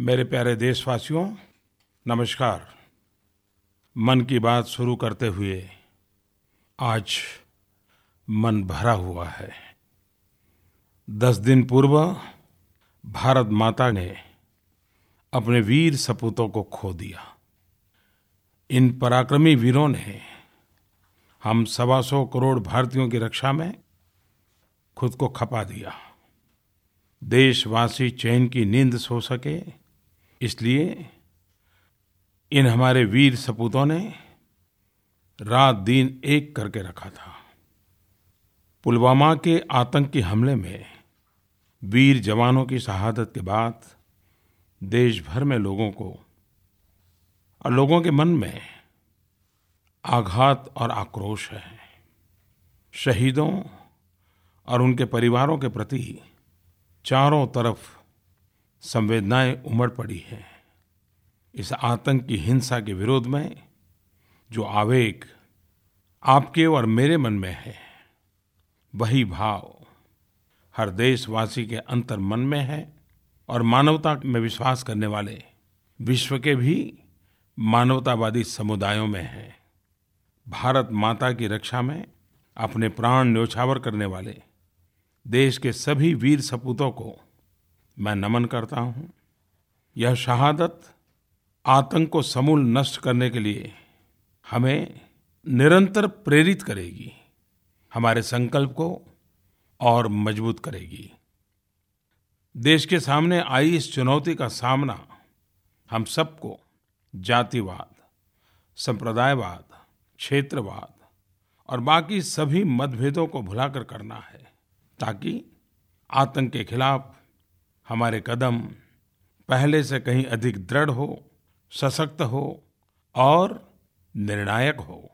मेरे प्यारे देशवासियों, नमस्कार। मन की बात शुरू करते हुए आज मन भरा हुआ है। दस दिन पूर्व भारत माता ने अपने वीर सपूतों को खो दिया। इन पराक्रमी वीरों ने हम सवा सौ करोड़ भारतीयों की रक्षा में खुद को खपा दिया। देशवासी चैन की नींद सो सके इसलिए इन हमारे वीर सपूतों ने रात दिन एक करके रखा था। पुलवामा के आतंकी हमले में वीर जवानों की शहादत के बाद देश भर में लोगों को और लोगों के मन में आघात और आक्रोश है। शहीदों और उनके परिवारों के प्रति चारों तरफ़ संवेदनाएँ उमड़ पड़ी हैं। इस आतंक की हिंसा के विरोध में जो आवेग आपके और मेरे मन में है, वही भाव हर देशवासी के अंतर मन में है और मानवता में विश्वास करने वाले विश्व के भी मानवतावादी समुदायों में है। भारत माता की रक्षा में अपने प्राण न्योछावर करने वाले देश के सभी वीर सपूतों को मैं नमन करता हूँ। यह शहादत आतंक को समूल नष्ट करने के लिए हमें निरंतर प्रेरित करेगी, हमारे संकल्प को और मज़बूत करेगी। देश के सामने आई इस चुनौती का सामना हम सबको जातिवाद, संप्रदायवाद, क्षेत्रवाद और बाकी सभी मतभेदों को भुलाकर करना है, ताकि आतंक के खिलाफ हमारे कदम पहले से कहीं अधिक दृढ़ हो, सशक्त हो और निर्णायक हो।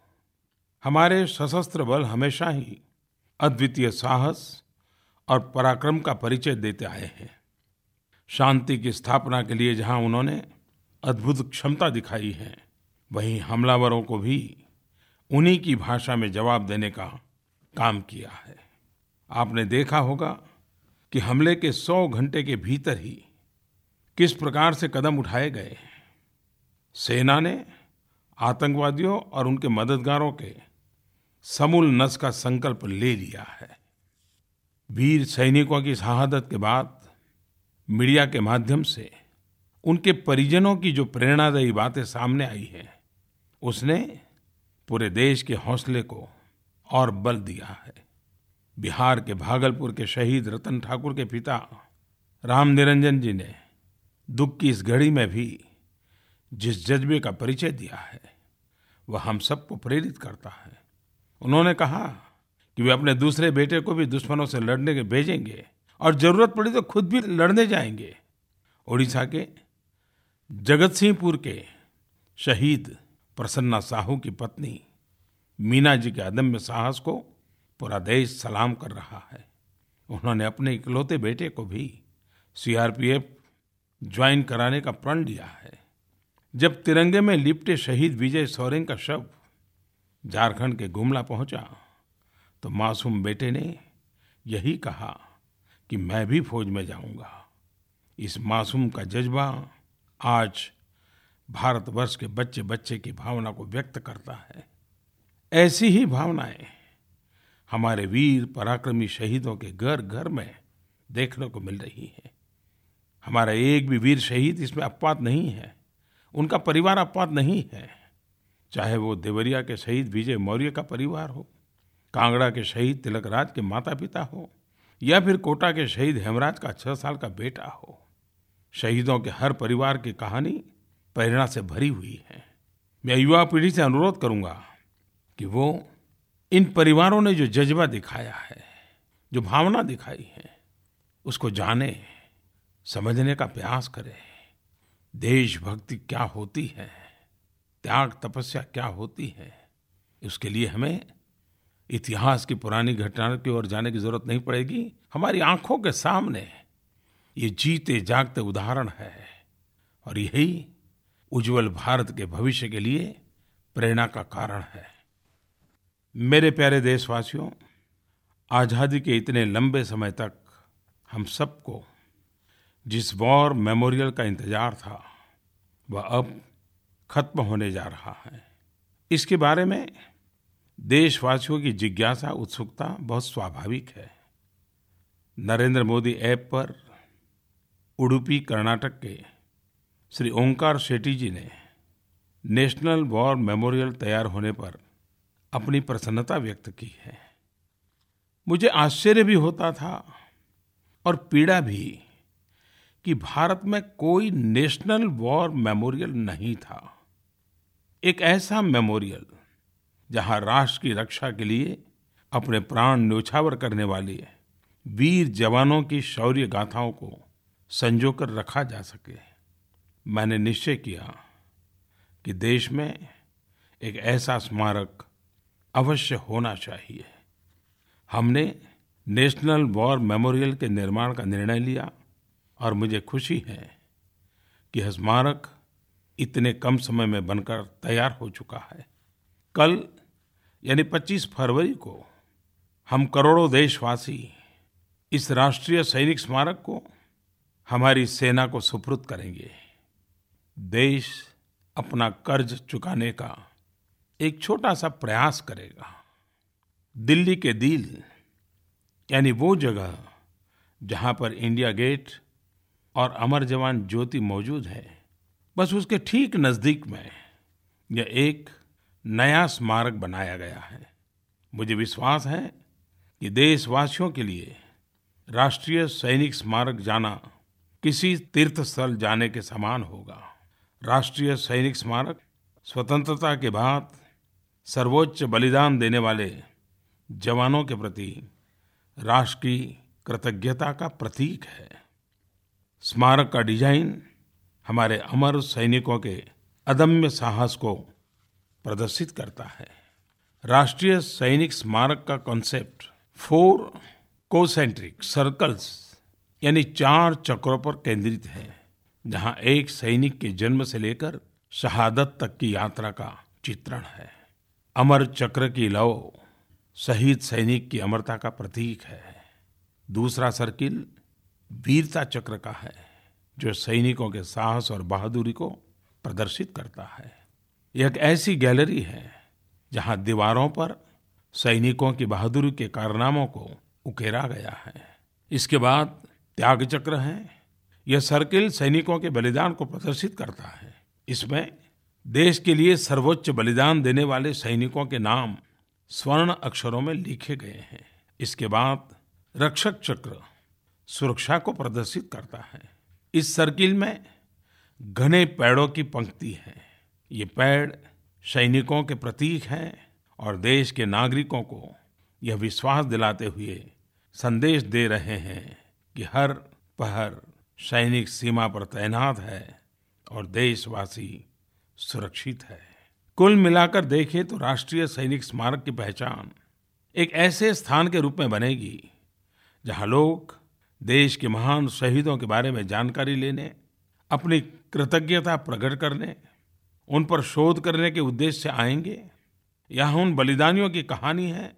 हमारे सशस्त्र बल हमेशा ही अद्वितीय साहस और पराक्रम का परिचय देते आए हैं। शांति की स्थापना के लिए जहाँ उन्होंने अद्भुत क्षमता दिखाई है, वहीं हमलावरों को भी उन्हीं की भाषा में जवाब देने का काम किया है। आपने देखा होगा कि हमले के सौ घंटे के भीतर ही किस प्रकार से कदम उठाए गए। सेना ने आतंकवादियों और उनके मददगारों के समूल नस का संकल्प ले लिया है। वीर सैनिकों की शहादत के बाद मीडिया के माध्यम से उनके परिजनों की जो प्रेरणादायी बातें सामने आई हैं, उसने पूरे देश के हौसले को और बल दिया है। बिहार के भागलपुर के शहीद रतन ठाकुर के पिता राम निरंजन जी ने दुख की इस घड़ी में भी जिस जज्बे का परिचय दिया है, वह हम सबको प्रेरित करता है। उन्होंने कहा कि वे अपने दूसरे बेटे को भी दुश्मनों से लड़ने के भेजेंगे और ज़रूरत पड़ी तो खुद भी लड़ने जाएँगे। ओडिशा के जगत सिंहपुर के शहीद प्रसन्ना साहू की पत्नी मीना जी के अदम्य साहस को पूरा देश सलाम कर रहा है। उन्होंने अपने इकलौते बेटे को भी सीआरपीएफ ज्वाइन कराने का प्रण लिया है। जब तिरंगे में लिपटे शहीद विजय सोरेन का शव झारखंड के गुमला पहुँचा तो मासूम बेटे ने यही कहा कि मैं भी फौज में जाऊँगा। इस मासूम का जज्बा आज भारतवर्ष के बच्चे बच्चे की भावना को व्यक्त करता है। ऐसी ही भावनाएँ हमारे वीर पराक्रमी शहीदों के घर घर में देखने को मिल रही है। हमारा एक भी वीर शहीद इसमें अपवाद नहीं है। उनका परिवार अपवाद नहीं है। चाहे वो देवरिया के शहीद विजय मौर्य का परिवार हो, कांगड़ा के शहीद तिलक राज के माता पिता हो, या फिर कोटा के शहीद हेमराज का छह साल का बेटा हो, शहीदों के हर परिवार की कहानी प्रेरणा से भरी हुई है। मैं युवा पीढ़ी से अनुरोध करूँगा कि वो इन परिवारों ने जो जज्बा दिखाया है, जो भावना दिखाई है, उसको जाने, समझने का प्रयास करें। देशभक्ति क्या होती है? त्याग तपस्या क्या होती है? उसके लिए हमें इतिहास की पुरानी घटनाओं की ओर जाने की ज़रूरत नहीं पड़ेगी। हमारी आँखों के सामने ये जीते जागते उदाहरण है और यही उज्जवल भारत के भविष्य के लिए प्रेरणा का कारण है। मेरे प्यारे देशवासियों, आज़ादी के इतने लंबे समय तक हम सबको जिस वॉर मेमोरियल का इंतज़ार था, वह अब खत्म होने जा रहा है। इसके बारे में देशवासियों की जिज्ञासा, उत्सुकता बहुत स्वाभाविक है। नरेंद्र मोदी ऐप पर उडुपी, कर्नाटक के श्री ओंकार शेट्टी जी ने नेशनल वॉर मेमोरियल तैयार होने पर अपनी प्रसन्नता व्यक्त की है। मुझे आश्चर्य भी होता था और पीड़ा भी कि भारत में कोई नेशनल वॉर मेमोरियल नहीं था। एक ऐसा मेमोरियल जहाँ राष्ट्र की रक्षा के लिए अपने प्राण न्योछावर करने वाले वीर जवानों की शौर्य गाथाओं को संजोकर रखा जा सके। मैंने निश्चय किया कि देश में एक ऐसा स्मारक अवश्य होना चाहिए। हमने नेशनल वॉर मेमोरियल के निर्माण का निर्णय लिया और मुझे खुशी है कि यह स्मारक इतने कम समय में बनकर तैयार हो चुका है। कल, यानी 25 फरवरी को, हम करोड़ों देशवासी इस राष्ट्रीय सैनिक स्मारक को, हमारी सेना को सुपुर्द करेंगे। देश अपना कर्ज चुकाने का एक छोटा सा प्रयास करेगा। दिल्ली के दिल, यानी वो जगह जहाँ पर इंडिया गेट और अमर जवान ज्योति मौजूद है, बस उसके ठीक नज़दीक में यह एक नया स्मारक बनाया गया है। मुझे विश्वास है कि देशवासियों के लिए राष्ट्रीय सैनिक स्मारक जाना किसी तीर्थ स्थल जाने के समान होगा। राष्ट्रीय सैनिक स्मारक स्वतंत्रता के बाद सर्वोच्च बलिदान देने वाले जवानों के प्रति राष्ट्र की कृतज्ञता का प्रतीक है। स्मारक का डिज़ाइन हमारे अमर सैनिकों के अदम्य साहस को प्रदर्शित करता है। राष्ट्रीय सैनिक स्मारक का कॉन्सेप्ट फोर कोसेंट्रिक सर्कल्स यानी चार चक्रों पर केंद्रित है, जहाँ एक सैनिक के जन्म से लेकर शहादत तक की यात्रा का चित्रण है। अमर चक्र की लौ शहीद सैनिक की अमरता का प्रतीक है। दूसरा सर्किल वीरता चक्र का है, जो सैनिकों के साहस और बहादुरी को प्रदर्शित करता है। एक ऐसी गैलरी है, जहाँ दीवारों पर सैनिकों की बहादुरी के कारनामों को उकेरा गया है। इसके बाद त्याग चक्र है। यह सर्किल सैनिकों के बलिदान को प्रदर्शित करता है। इसमें देश के लिए सर्वोच्च बलिदान देने वाले सैनिकों के नाम स्वर्ण अक्षरों में लिखे गए हैं। इसके बाद रक्षक चक्र सुरक्षा को प्रदर्शित करता है। इस सर्किल में घने पेड़ों की पंक्ति है। ये पेड़ सैनिकों के प्रतीक हैं और देश के नागरिकों को यह विश्वास दिलाते हुए संदेश दे रहे हैं कि हर पहर सैनिक सीमा पर तैनात है और देशवासी सुरक्षित है। कुल मिलाकर देखें तो राष्ट्रीय सैनिक स्मारक की पहचान एक ऐसे स्थान के रूप में बनेगी, जहाँ लोग देश के महान शहीदों के बारे में जानकारी लेने, अपनी कृतज्ञता प्रकट करने, उन पर शोध करने के उद्देश्य से आएँगे। यहाँ उन बलिदानियों की कहानी है,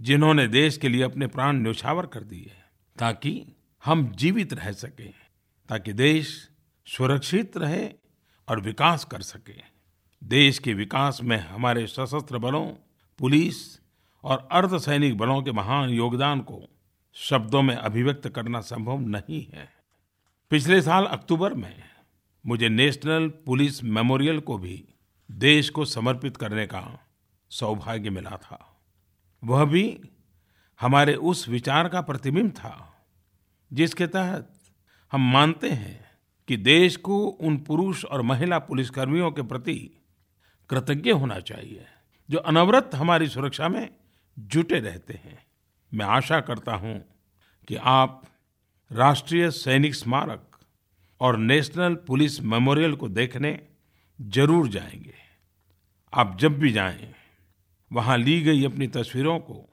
जिन्होंने देश के लिए अपने प्राण न्यौछावर कर दिए, ताकि हम जीवित रह सकें, ताकि देश सुरक्षित रहे और विकास कर सके। देश के विकास में हमारे सशस्त्र बलों, पुलिस और अर्धसैनिक बलों के महान योगदान को शब्दों में अभिव्यक्त करना संभव नहीं है। पिछले साल अक्टूबर में मुझे नेशनल पुलिस मेमोरियल को भी देश को समर्पित करने का सौभाग्य मिला था। वह भी हमारे उस विचार का प्रतिबिंब था, जिसके तहत हम मानते हैं कि देश को उन पुरुष और महिला पुलिसकर्मियों के प्रति कृतज्ञ होना चाहिए, जो अनवरत हमारी सुरक्षा में जुटे रहते हैं। मैं आशा करता हूँ कि आप राष्ट्रीय सैनिक स्मारक और नेशनल पुलिस मेमोरियल को देखने ज़रूर जाएँगे। आप जब भी जाएँ, वहाँ ली गई अपनी तस्वीरों को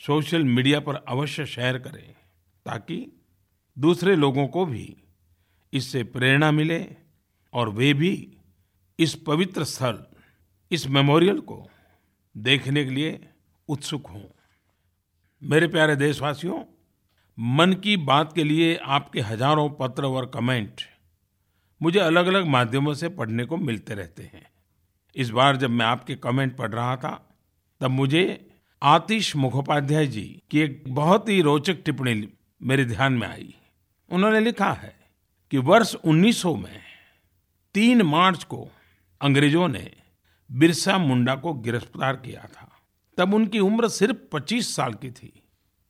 सोशल मीडिया पर अवश्य शेयर करें, ताकि दूसरे लोगों को भी इससे प्रेरणा मिले और वे भी इस पवित्र स्थल, इस मेमोरियल को देखने के लिए उत्सुक हों। मेरे प्यारे देशवासियों, मन की बात के लिए आपके हज़ारों पत्र और कमेंट मुझे अलग अलग माध्यमों से पढ़ने को मिलते रहते हैं। इस बार जब मैं आपके कमेंट पढ़ रहा था, तब मुझे आतिश मुखोपाध्याय जी की एक बहुत ही रोचक टिप्पणी मेरे ध्यान में आई। उन्होंने लिखा है कि वर्ष 1900 में तीन मार्च को अंग्रेज़ों ने बिरसा मुंडा को गिरफ़्तार किया था। तब उनकी उम्र सिर्फ़ 25 साल की थी।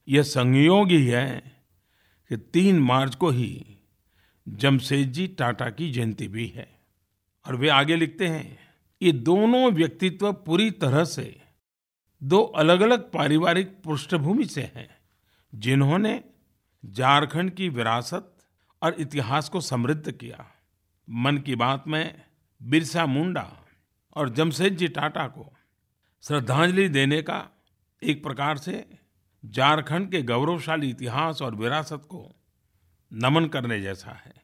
यह संयोग ही है कि तीन मार्च को ही जमशेद जी टाटा की जयंती भी है। और वे आगे लिखते हैं, ये दोनों व्यक्तित्व पूरी तरह से दो अलग अलग पारिवारिक पृष्ठभूमि से हैं, जिन्होंने झारखंड की विरासत और इतिहास को समृद्ध किया। मन की बात में बिरसा मुंडा और जमशेद जी टाटा को श्रद्धांजलि देने का एक प्रकार से झारखंड के गौरवशाली इतिहास और विरासत को नमन करने जैसा है।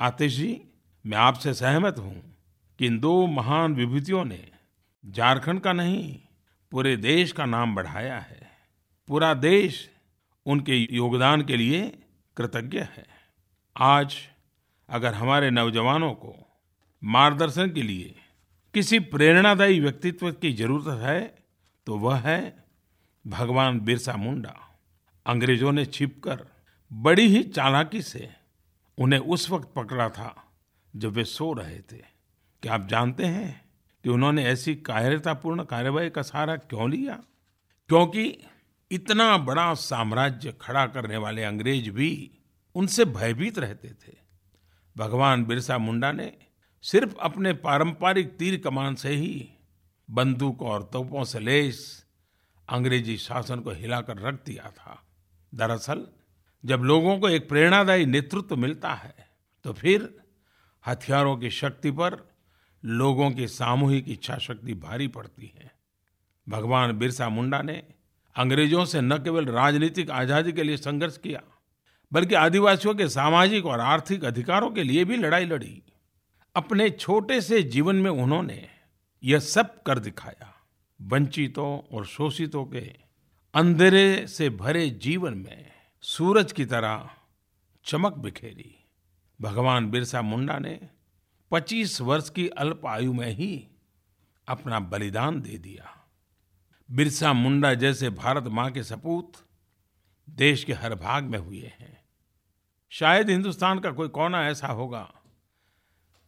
आतिश जी, मैं आपसे सहमत हूँ कि इन दो महान विभूतियों ने झारखंड का नहीं, पूरे देश का नाम बढ़ाया है। पूरा देश उनके योगदान के लिए कृतज्ञ है। आज अगर हमारे नौजवानों को मार्गदर्शन के लिए किसी प्रेरणादायी व्यक्तित्व की ज़रूरत है तो वह है भगवान बिरसा मुंडा। अंग्रेज़ों ने छिपकर बड़ी ही चालाकी से उन्हें उस वक्त पकड़ा था जब वे सो रहे थे। क्या आप जानते हैं कि उन्होंने ऐसी कायरतापूर्ण कार्यवाही का सहारा क्यों लिया? क्योंकि इतना बड़ा साम्राज्य खड़ा करने वाले अंग्रेज़ भी उनसे भयभीत रहते थे। भगवान बिरसा मुंडा ने सिर्फ़ अपने पारंपरिक तीर कमान से ही बंदूक और तोपों से लेस अंग्रेज़ी शासन को हिलाकर रख दिया था। दरअसल, जब लोगों को एक प्रेरणादायी नेतृत्व मिलता है तो फिर हथियारों की शक्ति पर लोगों की सामूहिक इच्छा शक्ति भारी पड़ती है। भगवान बिरसा मुंडा ने अंग्रेज़ों से न केवल राजनीतिक आज़ादी के लिए संघर्ष किया बल्कि आदिवासियों के सामाजिक और आर्थिक अधिकारों के लिए भी लड़ाई लड़ी। अपने छोटे से जीवन में उन्होंने यह सब कर दिखाया। वंचितों और शोषितों के अंधेरे से भरे जीवन में सूरज की तरह चमक बिखेरी। भगवान बिरसा मुंडा ने 25 वर्ष की अल्प आयु में ही अपना बलिदान दे दिया। बिरसा मुंडा जैसे भारत माँ के सपूत देश के हर भाग में हुए हैं। शायद हिंदुस्तान का कोई कोना ऐसा होगा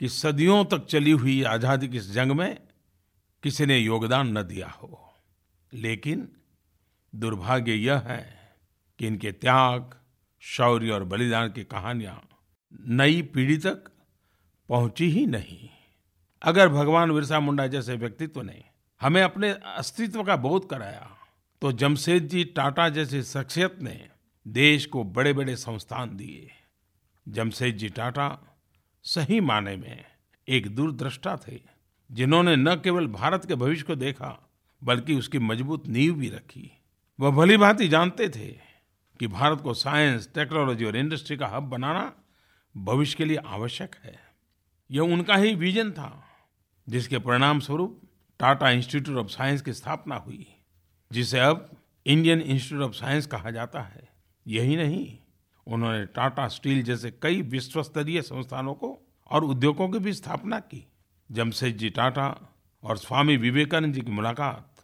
कि सदियों तक चली हुई आज़ादी की इस जंग में किसी ने योगदान न दिया हो। लेकिन दुर्भाग्य यह है कि इनके त्याग, शौर्य और बलिदान की कहानियाँ नई पीढ़ी तक पहुँची ही नहीं। अगर भगवान बिरसा मुंडा जैसे व्यक्तित्व ने हमें अपने अस्तित्व का बोध कराया तो जमशेद जी टाटा जैसी शख्सियत ने देश को बड़े बड़े संस्थान दिए। जमशेद जी टाटा सही माने में एक दूरदृष्टा थे, जिन्होंने न केवल भारत के भविष्य को देखा, बल्कि उसकी मज़बूत नींव भी रखी। वह भली भांति जानते थे कि भारत को साइंस, टेक्नोलॉजी और इंडस्ट्री का हब बनाना भविष्य के लिए आवश्यक है। यह उनका ही विजन था, जिसके परिणाम स्वरूप टाटा इंस्टीट्यूट ऑफ़ साइंस की स्थापना हुई, जिसे अब इंडियन इंस्टीट्यूट ऑफ़ साइंस कहा जाता है। यही नहीं। उन्होंने टाटा स्टील जैसे कई विश्वस्तरीय संस्थानों को और उद्योगों की भी स्थापना की। जमशेद जी टाटा और स्वामी विवेकानंद जी की मुलाकात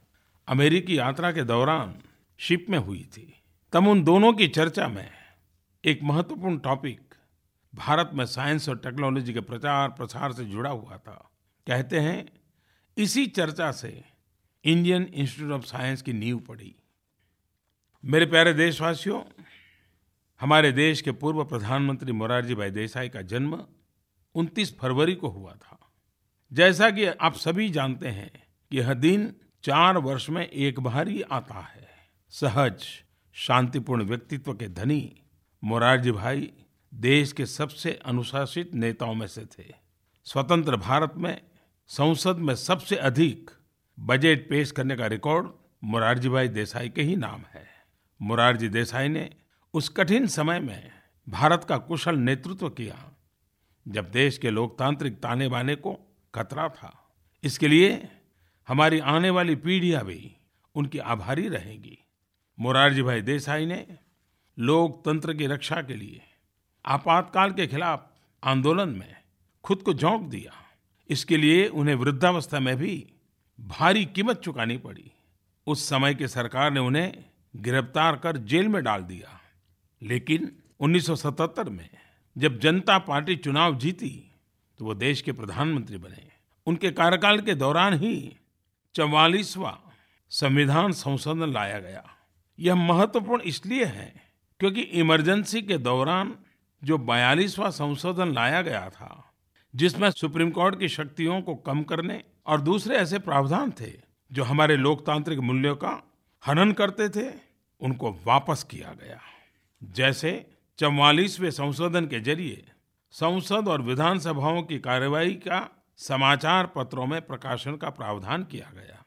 अमेरिकी यात्रा के दौरान शिप में हुई थी। तब उन दोनों की चर्चा में एक महत्वपूर्ण टॉपिक भारत में साइंस और टेक्नोलॉजी के प्रचार प्रसार से जुड़ा हुआ था। कहते हैं, इसी चर्चा से इंडियन इंस्टीट्यूट ऑफ़ साइंस की नींव पड़ी। मेरे प्यारे देशवासियों हमारे देश के पूर्व प्रधानमंत्री मोरारजी भाई देसाई का जन्म 29 फरवरी को हुआ था। जैसा कि आप सभी जानते हैं कि यह दिन चार वर्ष में एक बार ही आता है। सहज, शांतिपूर्ण व्यक्तित्व के धनी मोरारजी भाई देश के सबसे अनुशासित नेताओं में से थे। स्वतंत्र भारत में, संसद में सबसे अधिक बजट पेश करने का रिकॉर्ड मोरारजी भाई देसाई के ही नाम है। मोरारजी देसाई ने उस कठिन समय में भारत का कुशल नेतृत्व किया, जब देश के लोकतांत्रिक ताने बाने को खतरा था। इसके लिए हमारी आने वाली पीढ़ियाँ भी उनकी आभारी रहेंगी। मोरारजी भाई देसाई ने लोकतंत्र की रक्षा के लिए आपातकाल के खिलाफ आंदोलन में खुद को झोंक दिया। इसके लिए उन्हें वृद्धावस्था में भी भारी कीमत चुकानी पड़ी। उस समय की सरकार ने उन्हें गिरफ़्तार कर जेल में डाल दिया। लेकिन 1977 में जब जनता पार्टी चुनाव जीती तो वो देश के प्रधानमंत्री बने। उनके कार्यकाल के दौरान ही चवालीसवां संविधान संशोधन लाया गया। यह महत्वपूर्ण इसलिए है क्योंकि इमरजेंसी के दौरान जो बयालीसवां संशोधन लाया गया था, जिसमें सुप्रीम कोर्ट की शक्तियों को कम करने और दूसरे ऐसे प्रावधान थे, जो हमारे लोकतांत्रिक मूल्यों का हनन करते थे, उनको वापस किया गया। जैसे चौवालीसवें संशोधन के ज़रिए संसद और विधानसभाओं की कार्यवाही का समाचार पत्रों में प्रकाशन का प्रावधान किया गया।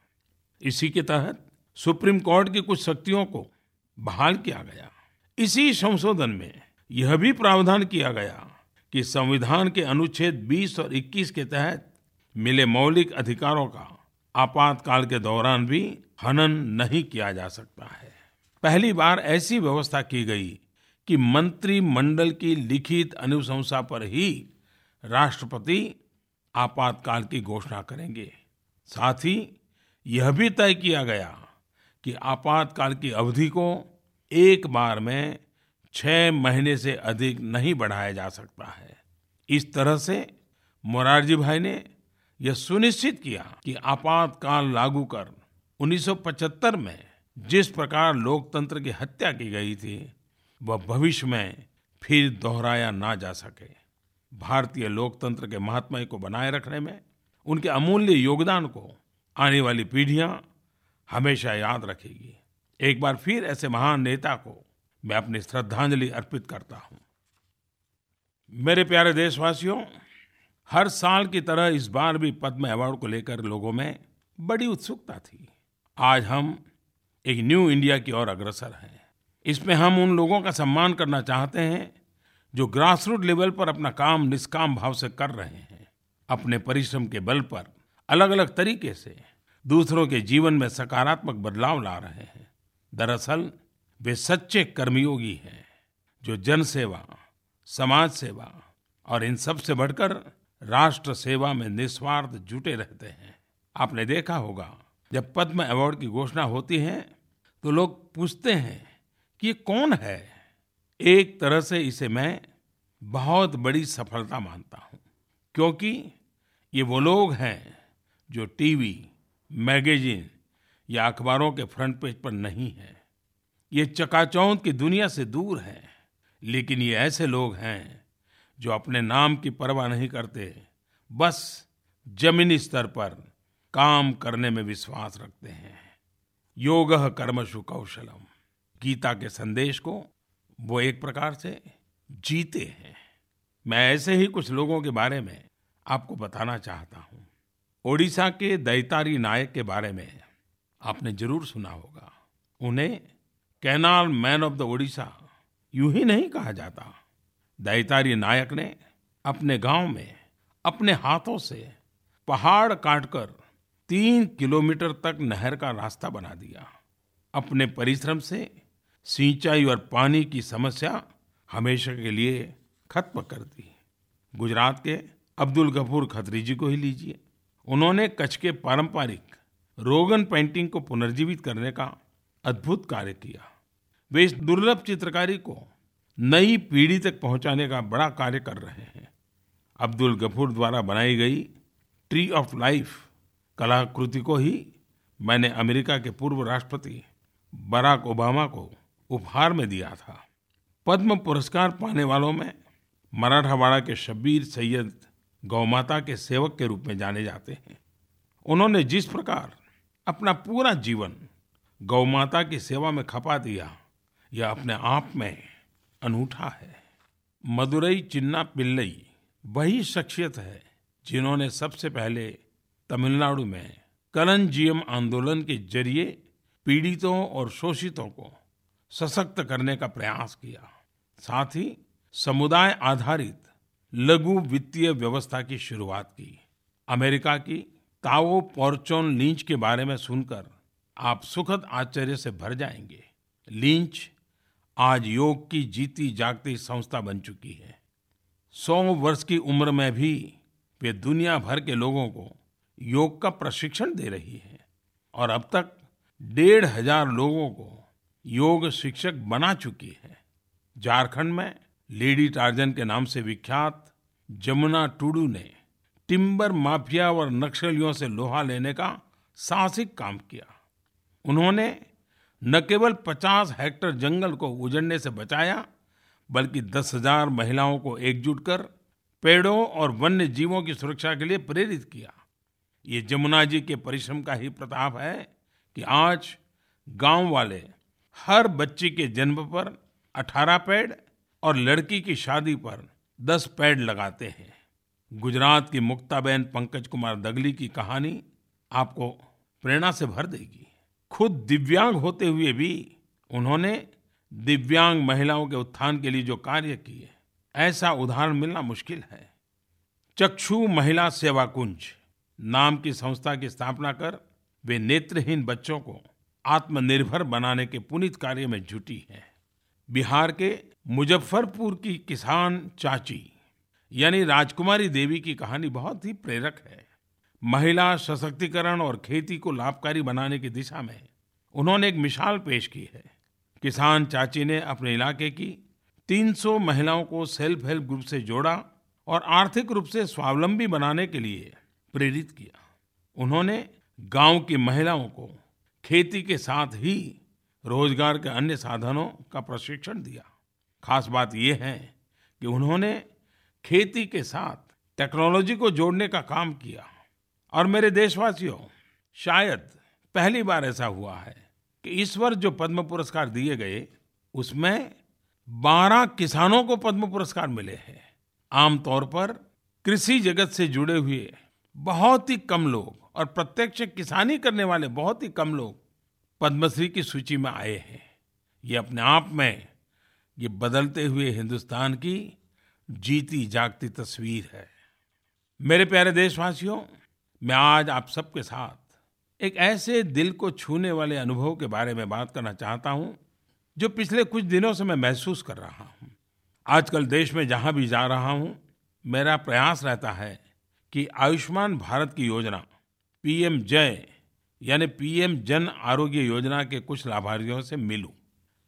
इसी के तहत सुप्रीम कोर्ट की कुछ शक्तियों को बहाल किया गया। इसी संशोधन में यह भी प्रावधान किया गया कि संविधान के अनुच्छेद 20 और 21 के तहत मिले मौलिक अधिकारों का आपातकाल के दौरान भी हनन नहीं किया जा सकता है। पहली बार ऐसी व्यवस्था की गई कि मंत्रिमंडल की लिखित अनुशंसा पर ही राष्ट्रपति आपातकाल की घोषणा करेंगे। साथ ही यह भी तय किया गया कि आपातकाल की अवधि को एक बार में छह महीने से अधिक नहीं बढ़ाया जा सकता है। इस तरह से मोरारजी भाई ने यह सुनिश्चित किया कि आपातकाल लागू कर 1975 में जिस प्रकार लोकतंत्र की हत्या की गई थी, वह भविष्य में फिर दोहराया ना जा सके। भारतीय लोकतंत्र के महात्मा को बनाए रखने में, उनके अमूल्य योगदान को आने वाली पीढ़ियाँ हमेशा याद रखेगी। एक बार फिर ऐसे महान नेता को मैं अपनी श्रद्धांजलि अर्पित करता हूँ। मेरे प्यारे देशवासियों, हर साल की तरह इस बार भी पद्म अवार्ड को लेकर लोगों में बड़ी उत्सुकता थी। आज हम एक न्यू इंडिया की ओर अग्रसर हैं। इसमें हम उन लोगों का सम्मान करना चाहते हैं, जो ग्रासरूट लेवल पर अपना काम निष्काम भाव से कर रहे हैं। अपने परिश्रम के बल पर अलग अलग तरीके से दूसरों के जीवन में सकारात्मक बदलाव ला रहे हैं। दरअसल, वे सच्चे कर्मयोगी हैं, जो जन सेवा समाज सेवा और इन सबसे बढ़कर राष्ट्र सेवा में निस्वार्थ जुटे रहते हैं। आपने देखा होगा जब पद्म अवार्ड की घोषणा होती है तो लोग पूछते हैं कि ये कौन है? एक तरह से इसे मैं बहुत बड़ी सफलता मानता हूँ, क्योंकि ये वो लोग हैं जो टीवी, मैगजीन या अखबारों के फ्रंट पेज पर नहीं है। ये चकाचौंध की दुनिया से दूर है, लेकिन ये ऐसे लोग हैं जो अपने नाम की परवाह नहीं करते, बस जमीनी स्तर पर काम करने में विश्वास रखते हैं। योग कर्मशु कौशलम। गीता के संदेश को वो एक प्रकार से जीते हैं। मैं ऐसे ही कुछ लोगों के बारे में आपको बताना चाहता हूँ। ओडिशा के दैतारी नायक के बारे में आपने ज़रूर सुना होगा। उन्हें canal man of the Odisha यूँ ही नहीं कहा जाता। दैतारी नायक ने अपने गाँव में अपने हाथों से पहाड़ काटकर तीन किलोमीटर तक नहर का रास्ता बना दिया। अपने परिश्रम से सिंचाई और पानी की समस्या हमेशा के लिए खत्म कर दी। गुजरात के अब्दुल गफूर खत्री जी को ही लीजिए। उन्होंने कच्छ के पारंपरिक रोगन पेंटिंग को पुनर्जीवित करने का अद्भुत कार्य किया। वे इस दुर्लभ चित्रकारी को नई पीढ़ी तक पहुँचाने का बड़ा कार्य कर रहे हैं। अब्दुल गफूर द्वारा बनाई गई ट्री ऑफ़ लाइफ कलाकृति को ही मैंने अमेरिका के पूर्व राष्ट्रपति बराक ओबामा को उपहार में दिया था। पद्म पुरस्कार पाने वालों में मराठावाड़ा के शब्बीर सैयद गौमाता के सेवक के रूप में जाने जाते हैं। उन्होंने जिस प्रकार अपना पूरा जीवन गौमाता की सेवा में खपा दिया, यह अपने आप में अनूठा है। मदुरई चिन्ना पिल्लई वही शख्सियत है जिन्होंने सबसे पहले तमिलनाडु में कलंजियम आंदोलन के ज़रिए पीड़ितों और शोषितों को सशक्त करने का प्रयास किया। साथ ही समुदाय आधारित लघु वित्तीय व्यवस्था की शुरुआत की। अमेरिका की ताओ पॉर्चोन लिंच के बारे में सुनकर आप सुखद आश्चर्य से भर जाएँगे। लिंच आज योग की जीती जागती संस्था बन चुकी है। सौ वर्ष की उम्र में भी वे दुनिया भर के लोगों को योग का प्रशिक्षण दे रही है। और अब तक डेढ़ हज़ार लोगों को योग शिक्षक बना चुकी है। झारखंड में लेडी टार्जन के नाम से विख्यात जमुना टुडू ने टिम्बर माफिया और नक्सलियों से लोहा लेने का साहसिक काम किया। उन्होंने न केवल 50 हेक्टर जंगल को उजड़ने से बचाया, बल्कि दस हज़ार महिलाओं को एकजुट कर पेड़ों और वन्य जीवों की सुरक्षा के लिए प्रेरित किया। ये जमुना जी के परिश्रम का ही प्रताप है कि आज गाँव वाले हर बच्ची के जन्म पर 18 पेड़ और लड़की की शादी पर 10 पेड़ लगाते हैं। गुजरात की मुक्ताबेन पंकज कुमार दगली की कहानी आपको प्रेरणा से भर देगी। खुद दिव्यांग होते हुए भी उन्होंने दिव्यांग महिलाओं के उत्थान के लिए जो कार्य किए, ऐसा उदाहरण मिलना मुश्किल है। चक्षु महिला सेवा कुंज नाम की संस्था की स्थापना कर वे नेत्रहीन बच्चों को आत्मनिर्भर बनाने के पुनित कार्य में जुटी है। बिहार के मुजफ्फरपुर की किसान चाची, यानी राजकुमारी देवी की कहानी बहुत ही प्रेरक है। महिला सशक्तिकरण और खेती को लाभकारी बनाने की दिशा में उन्होंने एक मिसाल पेश की है। किसान चाची ने अपने इलाके की 300 महिलाओं को सेल्फ हेल्प ग्रुप से जोड़ा और आर्थिक रूप से स्वावलंबी बनाने के लिए प्रेरित किया। उन्होंने गाँव की महिलाओं को खेती के साथ ही रोज़गार के अन्य साधनों का प्रशिक्षण दिया। खास बात यह है कि उन्होंने खेती के साथ टेक्नोलॉजी को जोड़ने का काम किया। और मेरे देशवासियों, शायद पहली बार ऐसा हुआ है कि इस वर्ष जो पद्म पुरस्कार दिए गए, उसमें 12 किसानों को पद्म पुरस्कार मिले हैं। आमतौर पर कृषि जगत से जुड़े हुए बहुत ही कम लोग और प्रत्यक्ष किसानी करने वाले बहुत ही कम लोग पद्मश्री की सूची में आए हैं। ये अपने आप में ये बदलते हुए हिंदुस्तान की जीती जागती तस्वीर है। मेरे प्यारे देशवासियों, मैं आज आप सबके साथ एक ऐसे दिल को छूने वाले अनुभव के बारे में बात करना चाहता हूँ, जो पिछले कुछ दिनों से मैं महसूस कर रहा हूँ। आजकल देश में जहाँ भी जा रहा हूँ, मेरा प्रयास रहता है कि आयुष्मान भारत की योजना, पीएम जय, यानी पीएम जन आरोग्य योजना के कुछ लाभार्थियों से मिलूं।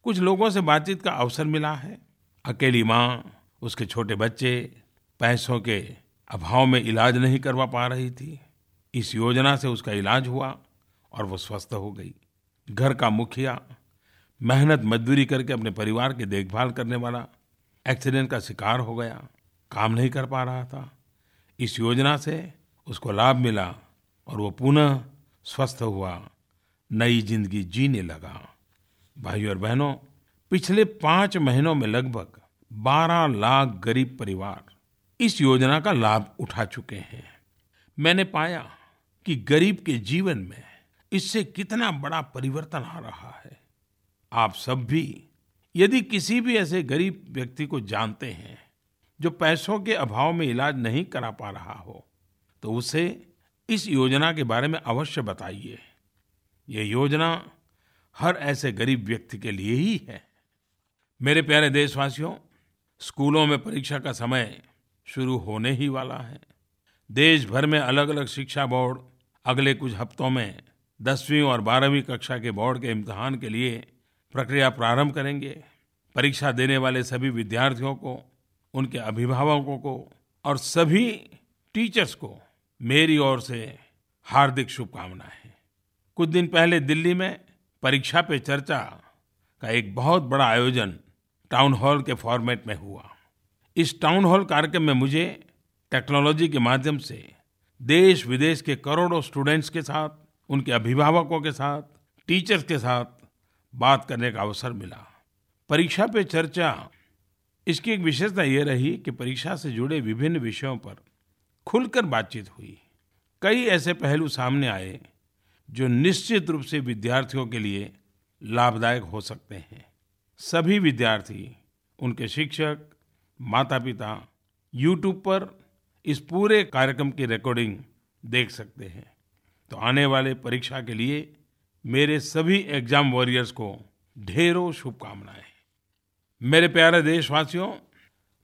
कुछ लोगों से बातचीत का अवसर मिला है। अकेली माँ, उसके छोटे बच्चे, पैसों के अभाव में इलाज नहीं करवा पा रही थी। इस योजना से उसका इलाज हुआ और वो स्वस्थ हो गई। घर का मुखिया, मेहनत मजदूरी करके अपने परिवार की देखभाल करने वाला, एक्सीडेंट का शिकार हो गया। काम नहीं कर पा रहा था। इस योजना से उसको लाभ मिला और वो पुनः स्वस्थ हुआ, नई ज़िंदगी जीने लगा। भाइयों और बहनों, पिछले पाँच महीनों में लगभग 12 लाख गरीब परिवार इस योजना का लाभ उठा चुके हैं। मैंने पाया कि गरीब के जीवन में इससे कितना बड़ा परिवर्तन आ रहा है। आप सब भी, यदि किसी भी ऐसे गरीब व्यक्ति को जानते हैं जो पैसों के अभाव में इलाज नहीं करा पा रहा हो तो उसे इस योजना के बारे में अवश्य बताइए। ये योजना हर ऐसे गरीब व्यक्ति के लिए ही है। मेरे प्यारे देशवासियों, स्कूलों में परीक्षा का समय शुरू होने ही वाला है। देश भर में अलग अलग शिक्षा बोर्ड अगले कुछ हफ्तों में दसवीं और बारहवीं कक्षा के बोर्ड के इम्तहान के लिए प्रक्रिया प्रारंभ करेंगे। परीक्षा देने वाले सभी विद्यार्थियों को उनके अभिभावकों को और सभी टीचर्स को मेरी ओर से हार्दिक शुभकामनाएँ। कुछ दिन पहले दिल्ली में परीक्षा पे चर्चा का एक बहुत बड़ा आयोजन टाउन हॉल के फॉर्मेट में हुआ। इस टाउन हॉल कार्यक्रम में मुझे टेक्नोलॉजी के माध्यम से देश विदेश के करोड़ों स्टूडेंट्स के साथ, उनके अभिभावकों के साथ, टीचर्स के साथ बात करने का अवसर मिला। परीक्षा पे चर्चा इसकी एक विशेषता यह रही कि परीक्षा से जुड़े विभिन्न विषयों पर खुलकर बातचीत हुई। कई ऐसे पहलू सामने आए जो निश्चित रूप से विद्यार्थियों के लिए लाभदायक हो सकते हैं। सभी विद्यार्थी, उनके शिक्षक माता पिता यूट्यूब पर इस पूरे कार्यक्रम की रिकॉर्डिंग देख सकते हैं। तो आने वाले परीक्षा के लिए मेरे सभी एग्ज़ाम वॉरियर्स को ढेरों शुभकामनाएँ। मेरे प्यारे देशवासियों,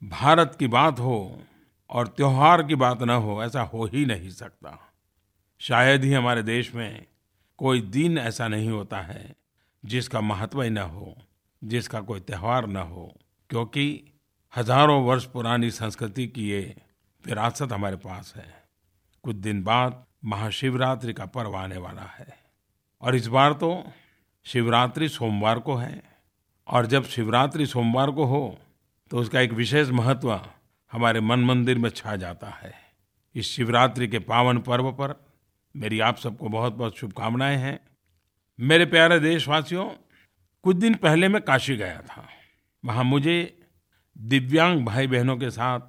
भारत की बात हो और त्योहार की बात न हो, ऐसा हो ही नहीं सकता। शायद ही हमारे देश में कोई दिन ऐसा नहीं होता है जिसका महत्व ही न हो, जिसका कोई त्यौहार न हो, क्योंकि हज़ारों वर्ष पुरानी संस्कृति की ये विरासत हमारे पास है। कुछ दिन बाद महाशिवरात्रि का पर्व आने वाला है। और इस बार तो शिवरात्रि सोमवार को है। और जब शिवरात्रि सोमवार को हो तो उसका एक विशेष महत्व हमारे मन मंदिर में छा जाता है। इस शिवरात्रि के पावन पर्व पर मेरी आप सबको बहुत बहुत शुभकामनाएँ हैं। मेरे प्यारे देशवासियों, कुछ दिन पहले मैं काशी गया था। वहाँ मुझे दिव्यांग भाई बहनों के साथ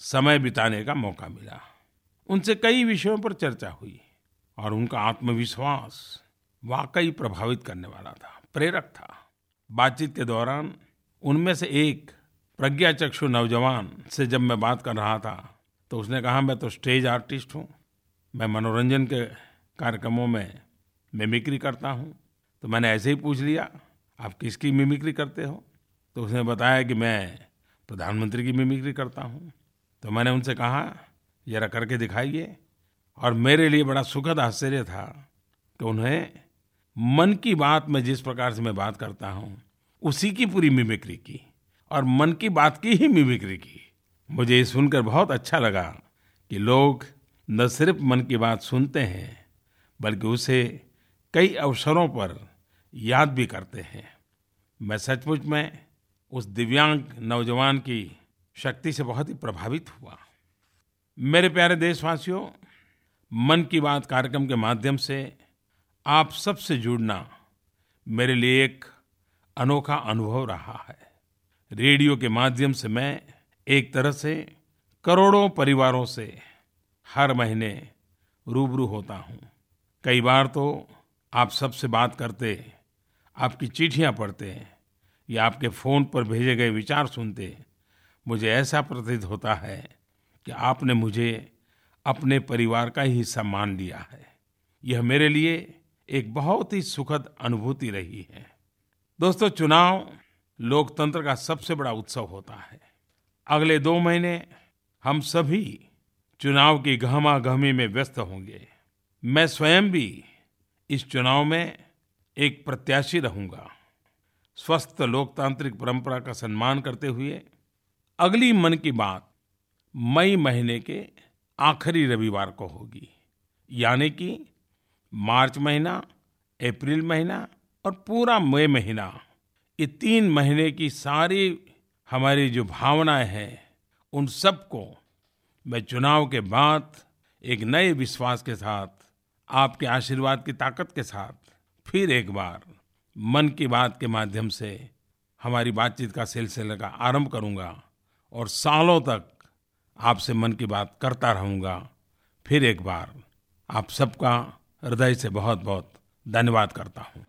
समय बिताने का मौका मिला। उनसे कई विषयों पर चर्चा हुई और उनका आत्मविश्वास वाकई प्रभावित करने वाला था, प्रेरक था। बातचीत के दौरान उनमें से एक प्रज्ञा चक्षु नौजवान से जब मैं बात कर रहा था तो उसने कहा, मैं तो स्टेज आर्टिस्ट हूँ। मैं मनोरंजन के कार्यक्रमों में मिमिक्री करता हूँ। तो मैंने ऐसे ही पूछ लिया, आप किसकी मिमिक्री करते हो? तो उसने बताया कि मैं प्रधानमंत्री की मिमिक्री करता हूँ। तो मैंने उनसे कहा, जरा करके दिखाइए। और मेरे लिए बड़ा सुखद आश्चर्य था कि उन्हें मन की बात में जिस प्रकार से मैं बात करता हूँ, उसी की पूरी मिमिक्री की और मन की बात की ही मिमिक्री की। मुझे ये सुनकर बहुत अच्छा लगा कि लोग न सिर्फ़ मन की बात सुनते हैं, बल्कि उसे कई अवसरों पर याद भी करते हैं। मैं सचमुच में उस दिव्यांग नौजवान की शक्ति से बहुत ही प्रभावित हुआ। मेरे प्यारे देशवासियों, मन की बात कार्यक्रम के माध्यम से आप सबसे जुड़ना मेरे लिए एक अनोखा अनुभव रहा है। रेडियो के माध्यम से मैं एक तरह से करोड़ों परिवारों से हर महीने रूबरू होता हूँ। कई बार तो आप सबसे बात करते, आपकी चिट्ठियाँ पढ़ते या आपके फ़ोन पर भेजे गए विचार सुनते, मुझे ऐसा प्रतीत होता है कि आपने मुझे अपने परिवार का ही हिस्सा मान लिया है। यह मेरे लिए एक बहुत ही सुखद अनुभूति रही है। दोस्तों, चुनाव लोकतंत्र का सबसे बड़ा उत्सव होता है। अगले दो महीने हम सभी चुनाव की गहमा गहमी में व्यस्त होंगे। मैं स्वयं भी इस चुनाव में एक प्रत्याशी रहूँगा। स्वस्थ लोकतांत्रिक परंपरा का सम्मान करते हुए अगली मन की बात मई महीने के आखिरी रविवार को होगी। यानी कि मार्च महीना, अप्रैल महीना और पूरा मई महीना। ये तीन महीने की सारी हमारी जो भावनाएँ हैं, उन सबको मैं चुनाव के बाद एक नए विश्वास के साथ, आपके आशीर्वाद की ताकत के साथ फिर एक बार मन की बात के माध्यम से हमारी बातचीत का सिलसिले का आरंभ करूँगा और सालों तक आपसे मन की बात करता रहूँगा। फिर एक बार आप सबका हृदय से बहुत बहुत धन्यवाद करता हूँ।